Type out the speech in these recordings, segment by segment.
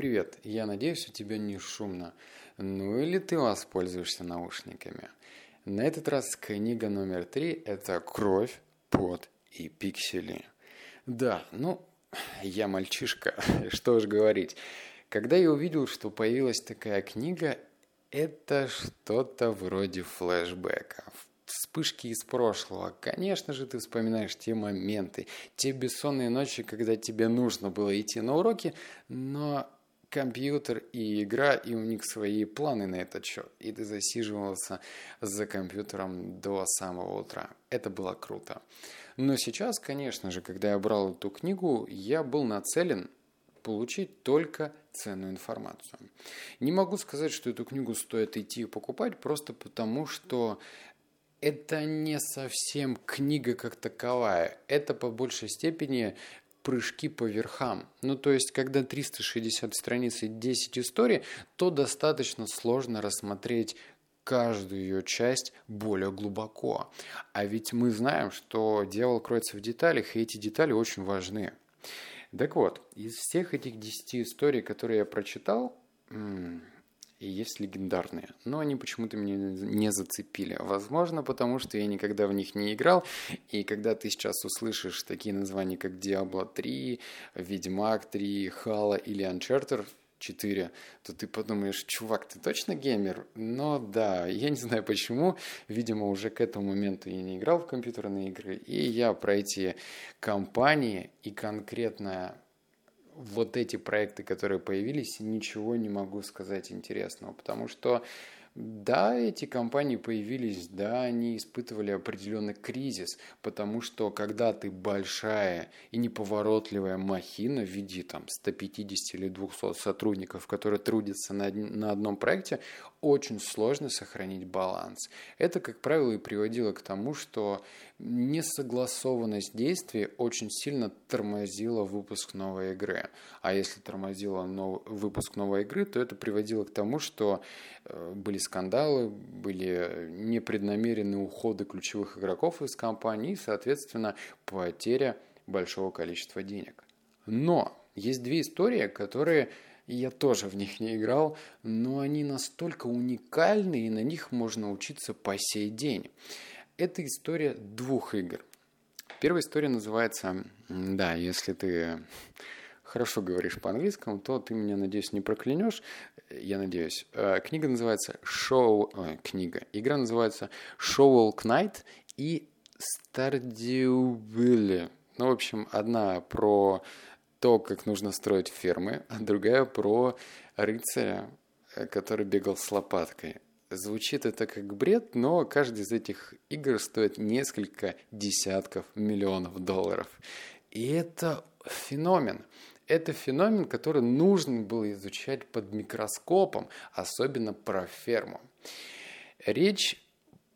Привет, я надеюсь, у тебя не шумно. Ну или ты воспользуешься наушниками. На этот раз книга номер три – это «Кровь, пот и пиксели». Да, ну, я мальчишка, что уж говорить. Когда я увидел, что появилась такая книга, это что-то вроде флешбека, вспышки из прошлого. Конечно же, ты вспоминаешь те моменты, те бессонные ночи, когда тебе нужно было идти на уроки, но компьютер и игра, и у них свои планы на этот счет. И ты засиживался за компьютером до самого утра. Это было круто. Но сейчас, конечно же, когда я брал эту книгу, я был нацелен получить только ценную информацию. Не могу сказать, что эту книгу стоит идти покупать, просто потому что это не совсем книга как таковая. Это по большей степени прыжки по верхам. Ну, то есть, когда 360 страниц и 10 историй, то достаточно сложно рассмотреть каждую ее часть более глубоко. А ведь мы знаем, что дьявол кроется в деталях, и эти детали очень важны. Так вот, из всех этих 10 историй, которые я прочитал, есть легендарные, но они почему-то меня не зацепили. Возможно, потому что я никогда в них не играл, и когда ты сейчас услышишь такие названия, как Diablo 3, Ведьмак 3, Halo или Uncharted 4, то ты подумаешь, чувак, ты точно геймер? Но да, я не знаю почему, видимо, уже к этому моменту я не играл в компьютерные игры, и я про эти компании и конкретно вот эти проекты, которые появились, ничего не могу сказать интересного, потому что да, эти компании появились, да, они испытывали определенный кризис, потому что когда ты большая и неповоротливая махина в виде там 150 или 200 сотрудников, которые трудятся на, на одном проекте, очень сложно сохранить баланс. Это, как правило, и приводило к тому, что несогласованность действий очень сильно тормозила выпуск новой игры. А если тормозила нов... выпуск новой игры, то это приводило к тому, что э, были скандалы, были непреднамеренные уходы ключевых игроков из компании и, соответственно, потеря большого количества денег. Но есть две истории, которые я тоже в них не играл, но они настолько уникальны, и на них можно учиться по сей день. Это история двух игр. Первая история называется, да, если ты хорошо говоришь по-английскому, то ты меня, надеюсь, не проклянешь. Я надеюсь. Э, книга называется Show... Ой, книга. Игра называется Shovel Knight и Valley. Ну, в общем, одна про то, как нужно строить фермы, а другая про рыцаря, э, который бегал с лопаткой. Звучит это как бред, но каждый из этих игр стоит несколько десятков миллионов долларов. И это феномен. Это феномен, который нужно было изучать под микроскопом, особенно про ферму. Речь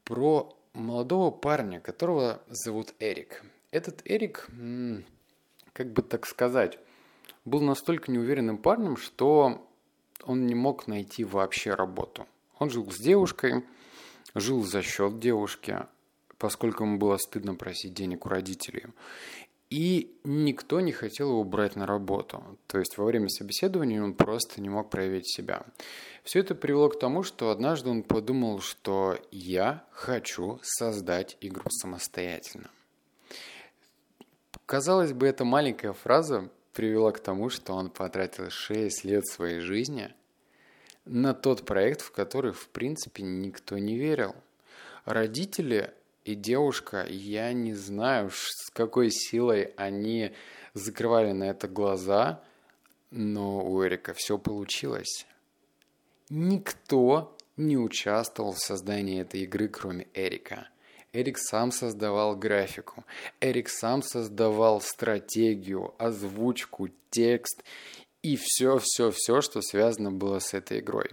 про молодого парня, которого зовут Эрик. Этот Эрик, как бы так сказать, был настолько неуверенным парнем, что он не мог найти вообще работу. Он жил с девушкой, жил за счет девушки, поскольку ему было стыдно просить денег у родителей. И никто не хотел его брать на работу. То есть во время собеседования он просто не мог проявить себя. Все это привело к тому, что однажды он подумал, что я хочу создать игру самостоятельно. Казалось бы, эта маленькая фраза привела к тому, что он потратил 6 лет своей жизни на тот проект, в который, в принципе, никто не верил. Родители и девушка, я не знаю, с какой силой они закрывали на это глаза, но у Эрика все получилось. Никто не участвовал в создании этой игры, кроме Эрика. Эрик сам создавал графику, Эрик сам создавал стратегию, озвучку, текст и все-все-все, что связано было с этой игрой.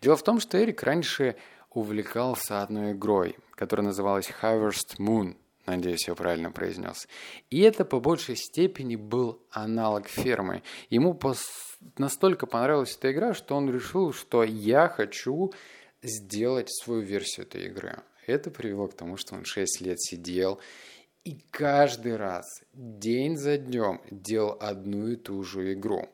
Дело в том, что Эрик раньше увлекался одной игрой, которая называлась Harvest Moon. Надеюсь, я правильно произнес. И это по большей степени был аналог фермы. Ему пос... настолько понравилась эта игра, что он решил, что я хочу сделать свою версию этой игры. Это привело к тому, что он 6 лет сидел и каждый раз, день за днем, делал одну и ту же игру.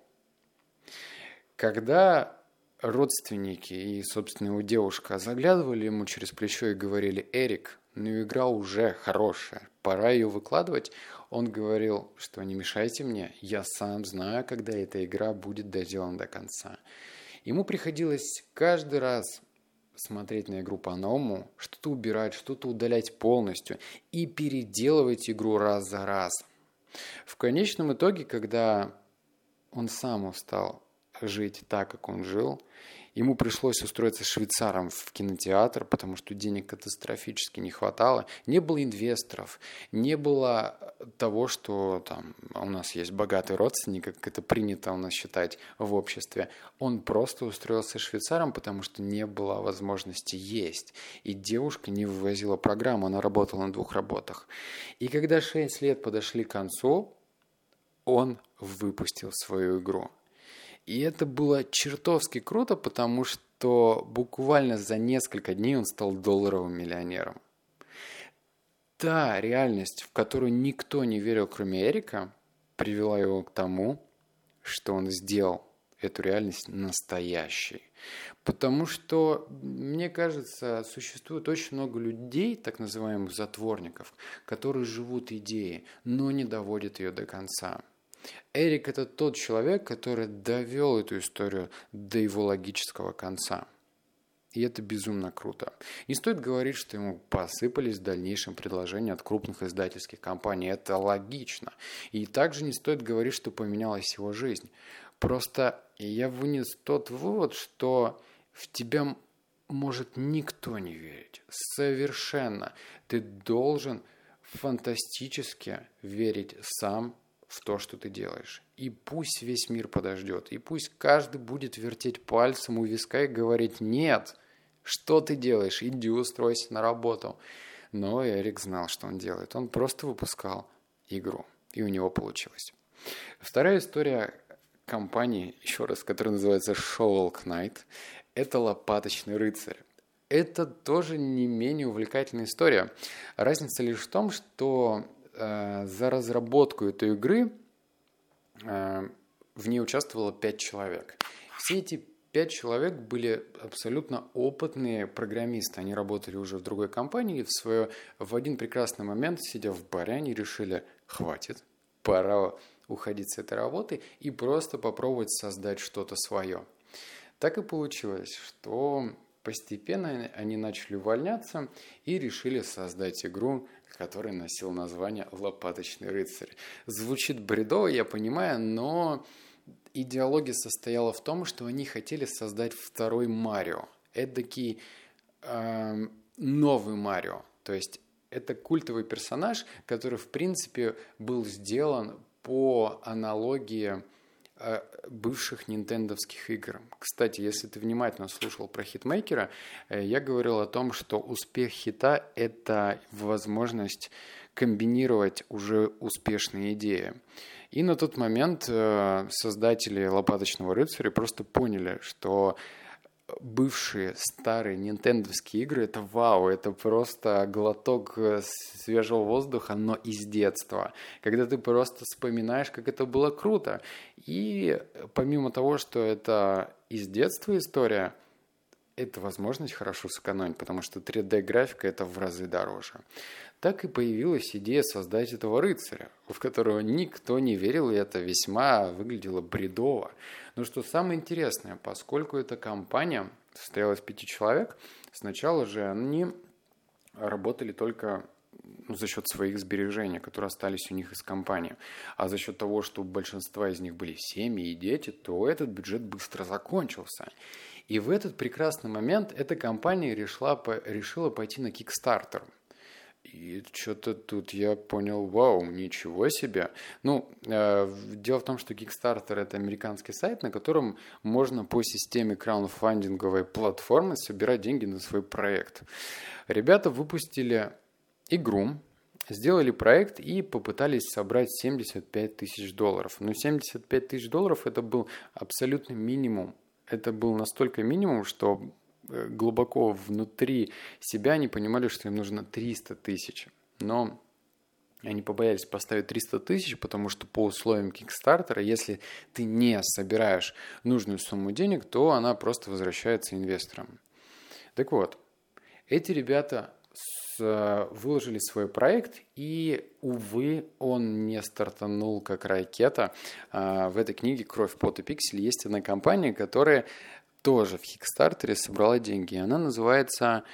Когда родственники и, собственно, его девушка заглядывали ему через плечо и говорили, «Эрик, ну игра уже хорошая, пора ее выкладывать», он говорил, что не мешайте мне, я сам знаю, когда эта игра будет доделана до конца. Ему приходилось каждый раз смотреть на игру по-новому, что-то убирать, что-то удалять полностью и переделывать игру раз за раз. В конечном итоге, когда он сам устал жить так, как он жил, Ему пришлось устроиться швейцаром в кинотеатр, потому что денег катастрофически не хватало. Не было инвесторов, не было того, что там у нас есть богатый родственник, как это принято у нас считать в обществе. Он просто устроился швейцаром, потому что не было возможности есть. И девушка не вывозила программу, она работала на двух работах. И когда шесть лет подошли к концу, он выпустил свою игру. И это было чертовски круто, потому что буквально за несколько дней он стал долларовым миллионером. Та реальность, в которую никто не верил, кроме Эрика, привела его к тому, что он сделал эту реальность настоящей. Потому что, мне кажется, существует очень много людей, так называемых затворников, которые живут идеей, но не доводят ее до конца. Эрик – это тот человек, который довел эту историю до его логического конца. И это безумно круто. Не стоит говорить, что ему посыпались в дальнейшем предложения от крупных издательских компаний. Это логично. И также не стоит говорить, что поменялась его жизнь. Просто я вынес тот вывод, что в тебя может никто не верить. Совершенно. Ты должен фантастически верить сам в то, что ты делаешь. И пусть весь мир подождет, и пусть каждый будет вертеть пальцем у виска и говорить «нет», что ты делаешь, иди устройся на работу. Но Эрик знал, что он делает. Он просто выпускал игру, и у него получилось. Вторая история компании, еще раз, которая называется Shovel Knight, это «Лопаточный рыцарь». Это тоже не менее увлекательная история. Разница лишь в том, что Э, за разработку этой игры э, в ней участвовало пять человек. Все эти пять человек были абсолютно опытные программисты. Они работали уже в другой компании в, свое, в один прекрасный момент, сидя в баре, они решили, хватит, пора уходить с этой работы и просто попробовать создать что-то свое. Так и получилось, что постепенно они начали увольняться и решили создать игру который носил название «Лопаточный рыцарь». Звучит бредово, я понимаю, но идеология состояла в том, что они хотели создать второй Марио. Эдакий э, новый Марио. То есть это культовый персонаж, который, в принципе, был сделан по аналогии бывших нинтендовских игр. Кстати, если ты внимательно слушал про хитмейкера, э, я говорил о том, что успех хита – это возможность комбинировать уже успешные идеи. И на тот момент э, создатели «Лопаточного рыцаря» просто поняли, что бывшие старые нинтендовские игры, это вау, это просто глоток э, свежего воздуха, но из детства. Когда ты просто вспоминаешь, как это было круто. И помимо того, что это из детства история, это возможность хорошо сэкономить, потому что 3D-графика это в разы дороже. Так и появилась идея создать этого рыцаря, в которого никто не верил, и это весьма выглядело бредово. Но что самое интересное, поскольку эта компания состояла из пяти человек, сначала же они работали только ну, за счет своих сбережений, которые остались у них из компании. А за счет того, что у большинства из них были семьи и дети, то этот бюджет быстро закончился. И в этот прекрасный момент эта компания решила, решила пойти на Kickstarter – и что-то тут я понял, вау, ничего себе. Ну, э, дело в том, что Kickstarter это американский сайт, на котором можно по системе краундфандинговой платформы собирать деньги на свой проект. Ребята выпустили игру, сделали проект и попытались собрать 75 тысяч долларов. Но 75 тысяч долларов это был абсолютный минимум. Это был настолько минимум, что глубоко внутри себя они понимали, что им нужно 300 тысяч. Но Они побоялись поставить 300 тысяч, потому что по условиям Кикстартера, если ты не собираешь нужную сумму денег, то она просто возвращается инвесторам. Так вот, эти ребята выложили свой проект, и, увы, он не стартанул как ракета. А, в этой книге «Кровь, пот и пиксель» есть одна компания, которая тоже в Кикстартере собрала деньги. Она называется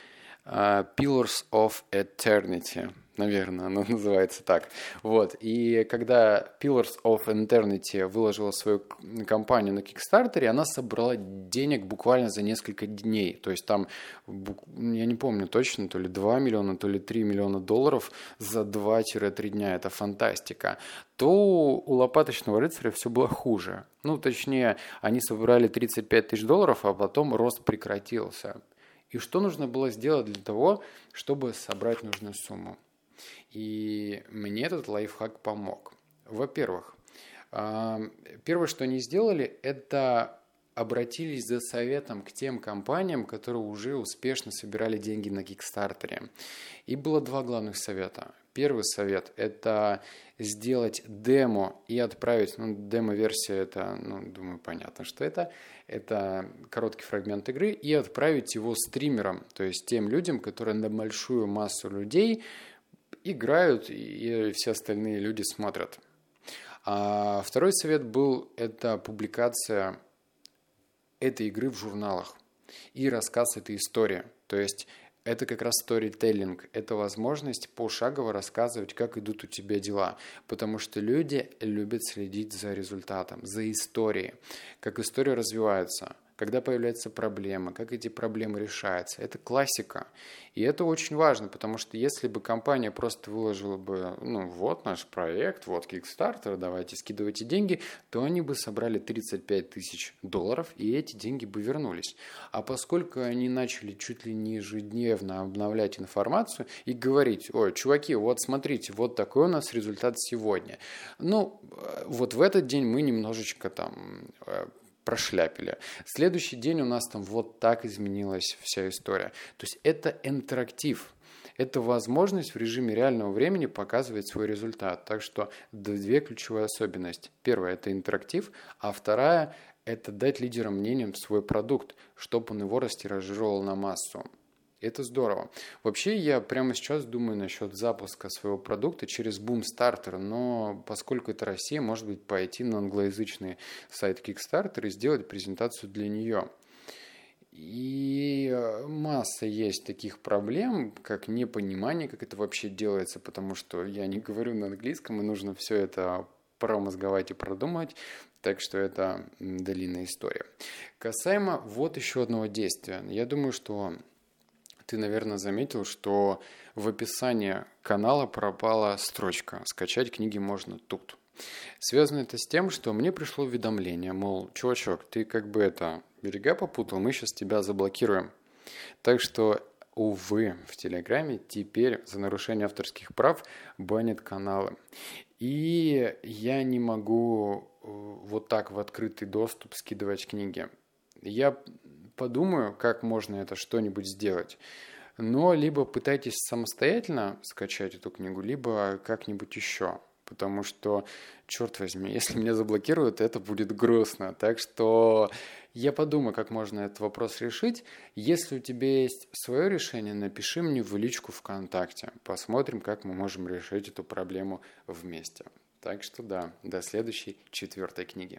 Pillars of Eternity наверное, она называется так. Вот. И когда Pillars of Eternity выложила свою компанию на Kickstarter, она собрала денег буквально за несколько дней. То есть там, я не помню точно, то ли 2 миллиона, то ли 3 миллиона долларов за 2-3 дня. Это фантастика. То у лопаточного рыцаря все было хуже. Ну, точнее, они собрали 35 тысяч долларов, а потом рост прекратился. И что нужно было сделать для того, чтобы собрать нужную сумму? И мне этот лайфхак помог. Во-первых, а, первое, что они сделали, это обратились за советом к тем компаниям, которые уже успешно собирали деньги на Кикстартере. И было два главных совета. Первый совет – это сделать демо и отправить, ну, демо-версия – это, ну, думаю, понятно, что это. Это короткий фрагмент игры, и отправить его стримерам, то есть тем людям, которые на большую массу людей играют, и все остальные люди смотрят. А второй совет был – это публикация этой игры в журналах. И рассказ этой истории. То есть это как раз сторителлинг, это возможность пошагово рассказывать, как идут у тебя дела, потому что люди любят следить за результатом, за историей, как история развивается когда появляется проблема, как эти проблемы решаются. Это классика. И это очень важно, потому что если бы компания просто выложила бы, ну вот наш проект, вот Kickstarter, давайте скидывайте деньги, то они бы собрали 35 тысяч долларов, и эти деньги бы вернулись. А поскольку они начали чуть ли не ежедневно обновлять информацию и говорить, ой, чуваки, вот смотрите, вот такой у нас результат сегодня. Ну, э, вот в этот день мы немножечко там э, прошляпили. Следующий день у нас там вот так изменилась вся история. То есть это интерактив. Это возможность в режиме реального времени показывать свой результат. Так что две ключевые особенности. Первая – это интерактив, а вторая – это дать лидерам мнениям свой продукт, чтобы он его растиражировал на массу. Это здорово. Вообще, я прямо сейчас думаю насчет запуска своего продукта через Boomstarter, но поскольку это Россия, может быть, пойти на англоязычный сайт Kickstarter и сделать презентацию для нее. И э, масса есть таких проблем, как непонимание, как это вообще делается, потому что я не говорю на английском, и нужно все это промозговать и продумать, так что это длинная история. Касаемо вот еще одного действия. Я думаю, что ты, наверное, заметил, что в описании канала пропала строчка «Скачать книги можно тут». Связано это с тем, что мне пришло уведомление, мол, чувачок, ты как бы это берега попутал, мы сейчас тебя заблокируем. Так что, увы, в Телеграме теперь за нарушение авторских прав банят каналы. И я не могу э, вот так в открытый доступ скидывать книги. Я подумаю, как можно это что-нибудь сделать. Но либо пытайтесь самостоятельно скачать эту книгу, либо как-нибудь еще. Потому что, черт возьми, если меня заблокируют, это будет грустно. Так что я подумаю, как можно этот вопрос решить. Если у тебя есть свое решение, напиши мне в личку ВКонтакте. Посмотрим, как мы можем решить эту проблему вместе. Так что да, до следующей четвертой книги.